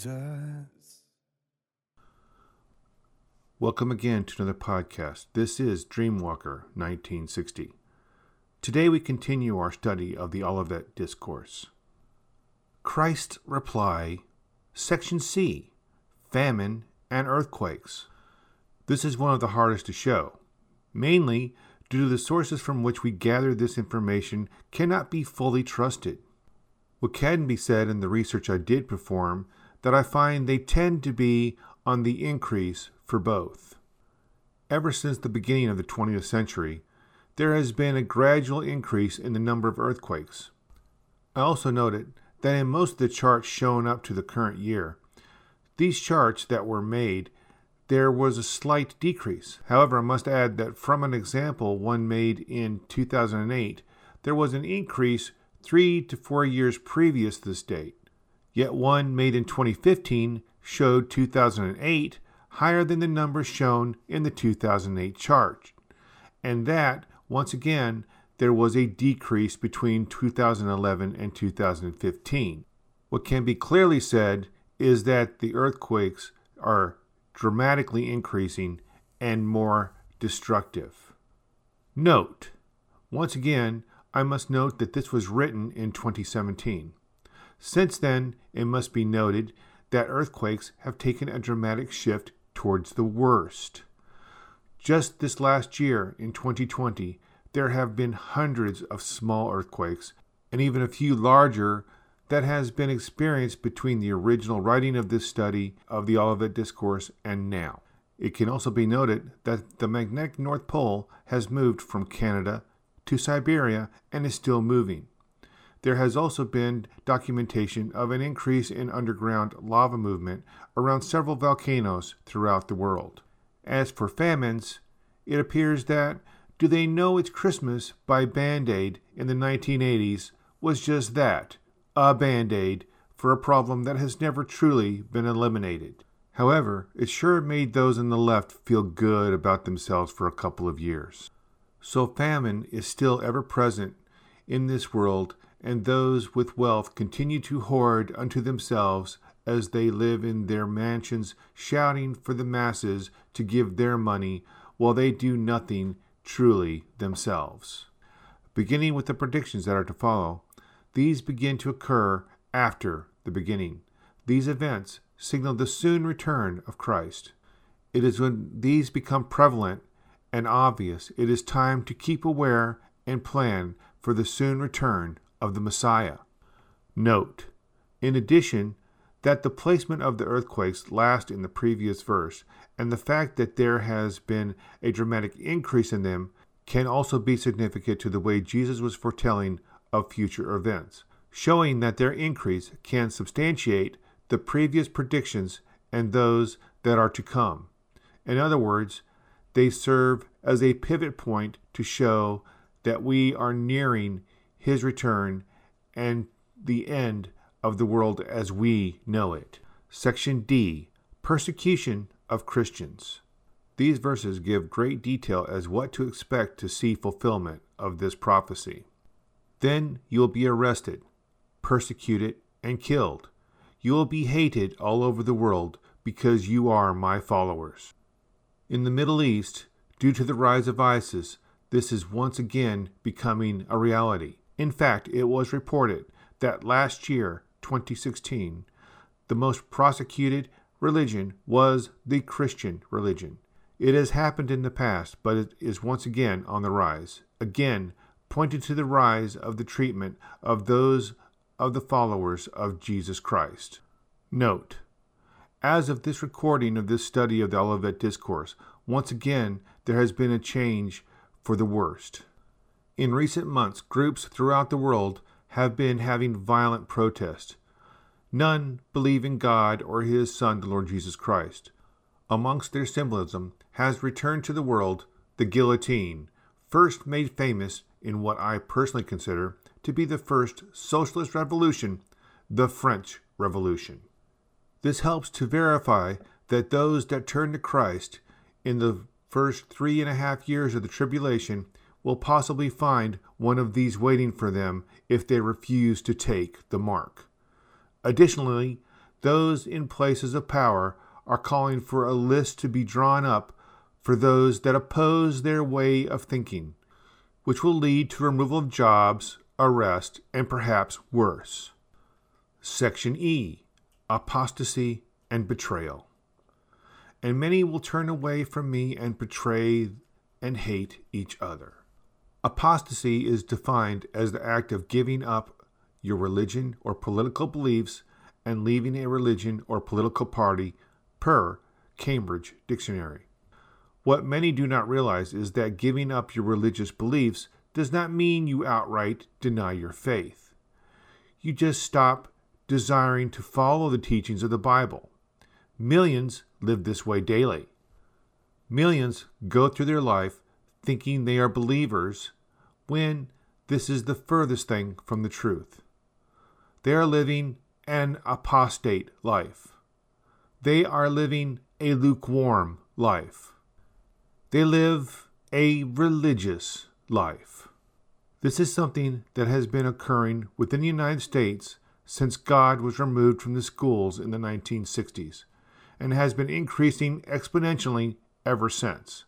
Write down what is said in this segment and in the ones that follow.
Jesus. Welcome again to another podcast. This is Dreamwalker 1960. Today we continue our study of the Olivet Discourse. Christ's reply, Section C Famine and Earthquakes. This is one of the hardest to show, mainly due to the sources from which we gather this information cannot be fully trusted. What can be said in the research I did perform that I find they tend to be on the increase for both. Ever since the beginning of the 20th century, there has been a gradual increase in the number of earthquakes. I also noted that in most of the charts shown up to the current year, these charts that were made, there was a slight decrease. However, I must add that from an example one made in 2008, there was an increase three to four years previous to this date. Yet one made in 2015 showed 2008 higher than the numbers shown in the 2008 chart. And that, once again, there was a decrease between 2011 and 2015. What can be clearly said is that the earthquakes are dramatically increasing and more destructive. Note, once again, I must note that this was written in 2017. Since then, it must be noted that earthquakes have taken a dramatic shift towards the worst. Just this last year, in 2020, there have been hundreds of small earthquakes and even a few larger that has been experienced between the original writing of this study of the Olivet Discourse and now. It can also be noted that the magnetic North Pole has moved from Canada to Siberia and is still moving. There has also been documentation of an increase in underground lava movement around several volcanoes throughout the world. As for famines, it appears that Do They Know It's Christmas by Band Aid in the 1980s was just that a band aid for a problem that has never truly been eliminated. However, it sure made those on the left feel good about themselves for a couple of years. So famine is still ever present in this world, and those with wealth continue to hoard unto themselves as they live in their mansions, shouting for the masses to give their money while they do nothing truly themselves. Beginning with the predictions that are to follow, these begin to occur after the beginning. These events signal the soon return of Christ. It is when these become prevalent and obvious, it is time to keep aware and plan for the soon return of the Messiah. Note, in addition, that the placement of the earthquakes last in the previous verse and the fact that there has been a dramatic increase in them can also be significant to the way Jesus was foretelling of future events, showing that their increase can substantiate the previous predictions and those that are to come. In other words, they serve as a pivot point to show that we are nearing his return and the end of the world as we know it. Section D Persecution of Christians. These verses give great detail as what to expect to see fulfillment of this prophecy. Then you will be arrested, persecuted, and killed. You will be hated all over the world because you are my followers. In the Middle East, due to the rise of ISIS, this is once again becoming a reality. In fact, it was reported that last year, 2016, the most prosecuted religion was the Christian religion. It has happened in the past, but it is once again on the rise. Again, pointed to the rise of the treatment of those of the followers of Jesus Christ. Note, as of this recording of this study of the Olivet Discourse, once again there has been a change for the worst. In recent months, groups throughout the world have been having violent protests. None believe in God or His Son, the Lord Jesus Christ. Amongst their symbolism has returned to the world the guillotine, first made famous in what I personally consider to be the first socialist revolution, the French Revolution. This helps to verify that those that turn to Christ in the first three and a half years of the tribulation will possibly find one of these waiting for them if they refuse to take the mark. Additionally, those in places of power are calling for a list to be drawn up for those that oppose their way of thinking, which will lead to removal of jobs, arrest, and perhaps worse. Section E Apostasy and Betrayal. And many will turn away from me and betray and hate each other. Apostasy is defined as the act of giving up your religion or political beliefs and leaving a religion or political party, per Cambridge Dictionary. What many do not realize is that giving up your religious beliefs does not mean you outright deny your faith. You just stop desiring to follow the teachings of the Bible. Millions live this way daily. Millions go through their life thinking they are believers when this is the furthest thing from the truth. They are living an apostate life. They are living a lukewarm life. They live a religious life. This is something that has been occurring within the United States since God was removed from the schools in the 1960s and has been increasing exponentially ever since.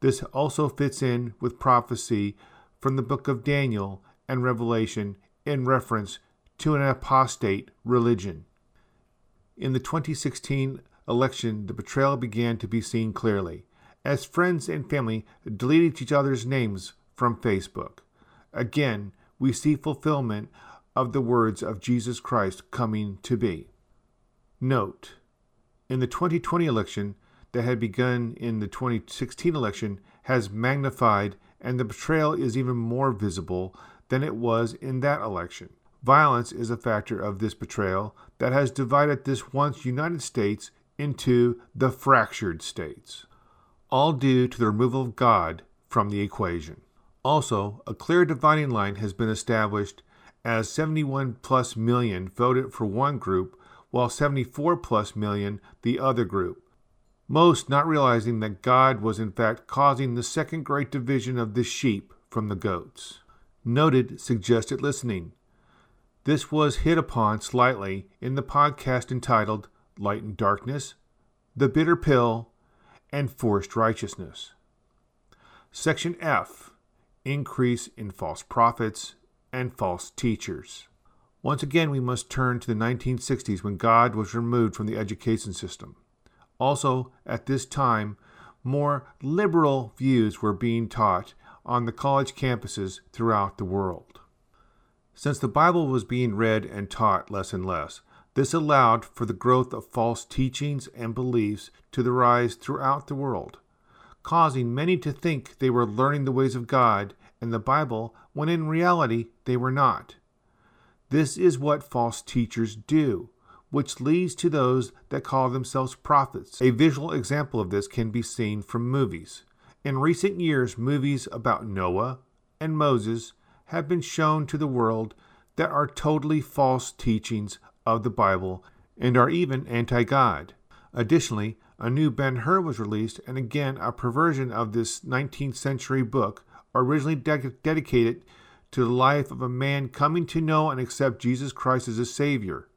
This also fits in with prophecy from the book of Daniel and Revelation in reference to an apostate religion. In the 2016 election, the betrayal began to be seen clearly as friends and family deleted each other's names from Facebook. Again, we see fulfillment of the words of Jesus Christ coming to be. Note, in the 2020 election that had begun in the 2016 election has magnified and the betrayal is even more visible than it was in that election. Violence is a factor of this betrayal that has divided this once United States into the fractured states all due to the removal of God from the equation. Also, a clear dividing line has been established as 71 plus million voted for one group while 74 plus million the other group. Most not realizing that God was in fact causing the second great division of the sheep from the goats. Noted suggested listening. This was hit upon slightly in the podcast entitled Light and Darkness, The Bitter Pill, and forced righteousness. Section F Increase in false prophets and false teachers. Once again, we must turn to the 1960s when God was removed from the education system. Also, at this time, more liberal views were being taught on the college campuses throughout the world. Since the Bible was being read and taught less and less, this allowed for the growth of false teachings and beliefs to rise throughout the world, causing many to think they were learning the ways of God and the Bible when in reality they were not. This is what false teachers do, which leads to those that call themselves prophets. A visual example of this can be seen from movies. In recent years, movies about Noah and Moses have been shown to the world that are totally false teachings of the Bible and are even anti God. Additionally, a new Ben Hur was released, and again a perversion of this 19th century book, originally de- dedicated to the life of a man coming to know and accept Jesus Christ as a Savior.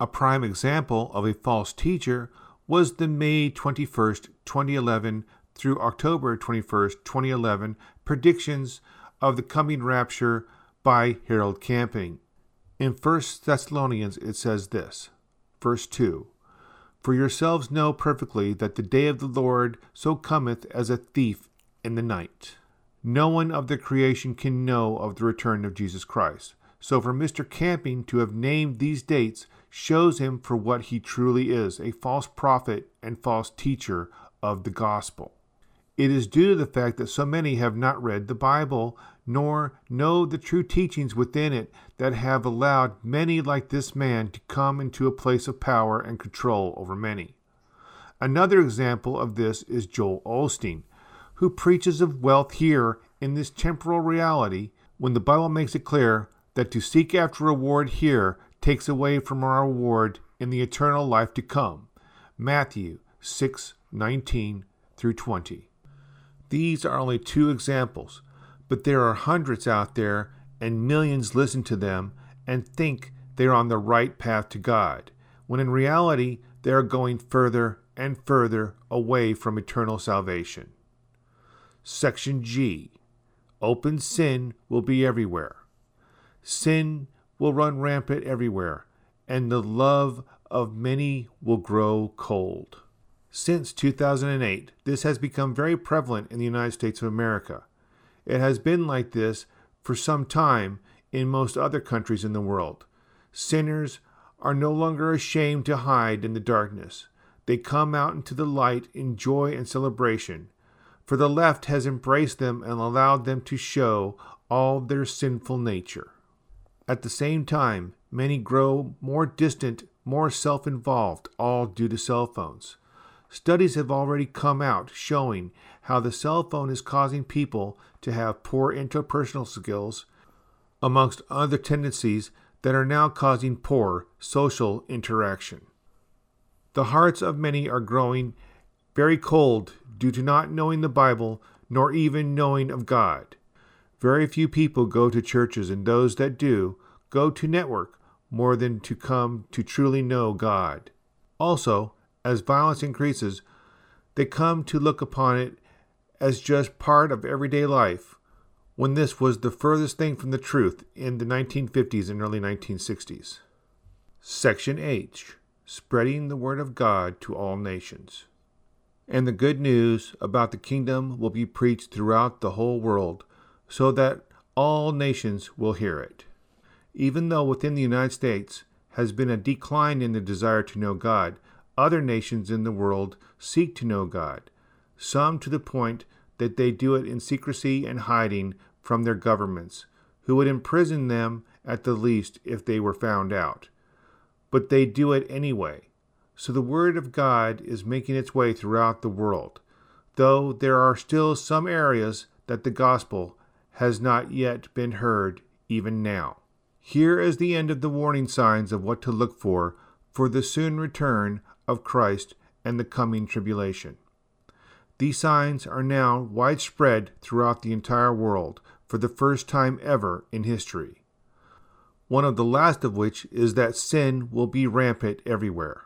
A prime example of a false teacher was the May 21st, 2011 through October 21st, 2011 predictions of the coming rapture by Harold Camping. In 1 Thessalonians, it says this, verse 2 For yourselves know perfectly that the day of the Lord so cometh as a thief in the night. No one of the creation can know of the return of Jesus Christ. So, for Mr. Camping to have named these dates shows him for what he truly is a false prophet and false teacher of the gospel. It is due to the fact that so many have not read the Bible nor know the true teachings within it that have allowed many like this man to come into a place of power and control over many. Another example of this is Joel Osteen, who preaches of wealth here in this temporal reality when the Bible makes it clear that to seek after reward here takes away from our reward in the eternal life to come. Matthew 6:19 through 20. These are only two examples but there are hundreds out there and millions listen to them and think they're on the right path to God, when in reality they are going further and further away from eternal salvation. Section G Open sin will be everywhere. Sin will run rampant everywhere, and the love of many will grow cold. Since 2008, this has become very prevalent in the United States of America. It has been like this for some time in most other countries in the world. Sinners are no longer ashamed to hide in the darkness. They come out into the light in joy and celebration, for the left has embraced them and allowed them to show all their sinful nature. At the same time, many grow more distant, more self involved, all due to cell phones. Studies have already come out showing how the cell phone is causing people to have poor interpersonal skills, amongst other tendencies that are now causing poor social interaction. The hearts of many are growing very cold due to not knowing the Bible nor even knowing of God. Very few people go to churches, and those that do go to network more than to come to truly know God. Also, as violence increases, they come to look upon it as just part of everyday life, when this was the furthest thing from the truth in the 1950s and early 1960s. Section H Spreading the Word of God to all nations. And the good news about the kingdom will be preached throughout the whole world, so that all nations will hear it. Even though within the United States has been a decline in the desire to know God, other nations in the world seek to know God, some to the point that they do it in secrecy and hiding from their governments, who would imprison them at the least if they were found out. But they do it anyway. So the Word of God is making its way throughout the world, though there are still some areas that the gospel has not yet been heard even now. Here is the end of the warning signs of what to look for for the soon return of Christ and the coming tribulation. These signs are now widespread throughout the entire world for the first time ever in history. One of the last of which is that sin will be rampant everywhere.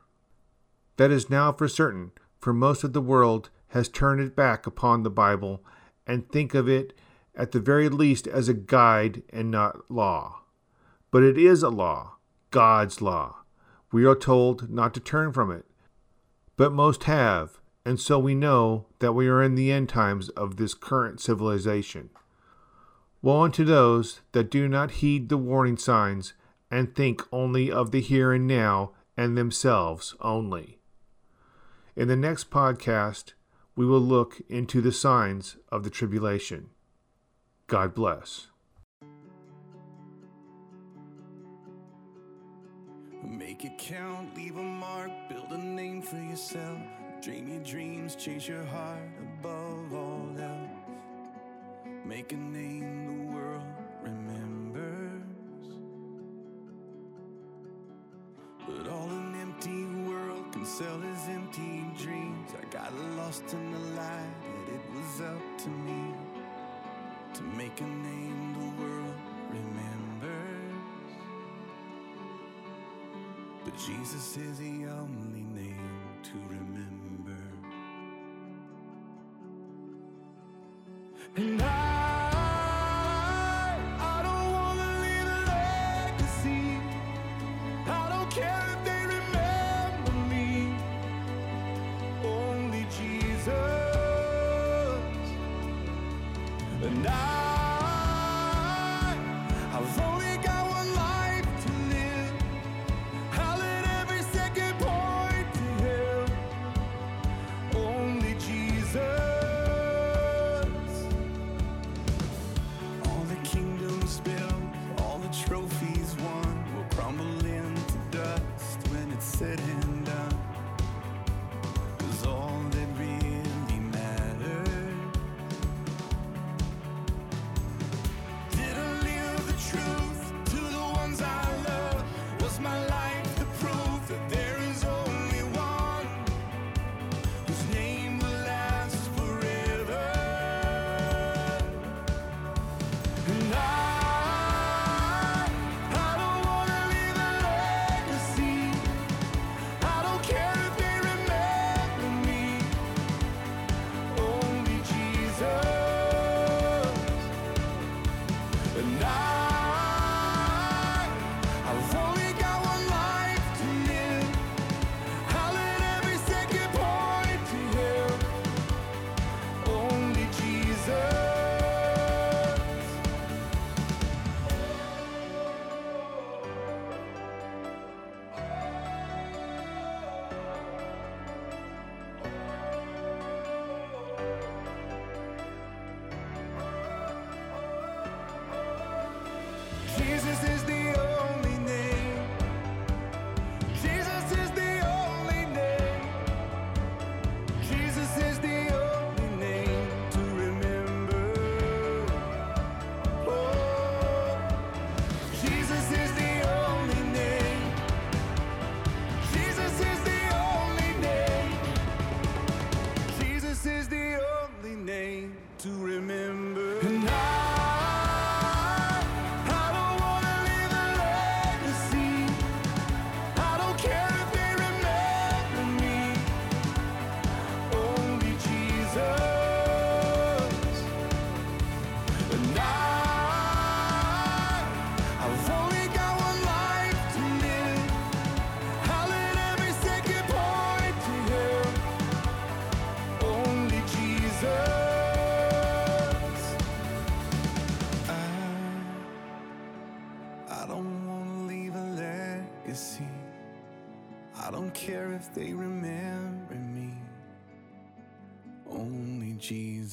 That is now for certain, for most of the world has turned it back upon the Bible and think of it at the very least as a guide and not law. But it is a law, God's law. We are told not to turn from it, but most have, and so we know that we are in the end times of this current civilization. Woe unto those that do not heed the warning signs and think only of the here and now and themselves only. In the next podcast, we will look into the signs of the tribulation. God bless. Make it count, leave a mark, build a name for yourself. Dream your dreams, chase your heart above all else. Make a name the world remembers. But all an empty world can sell is empty dreams. I got lost in the light, and it was up to me to make a name the world remembers. But Jesus is the only name to remember. And I,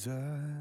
Jesus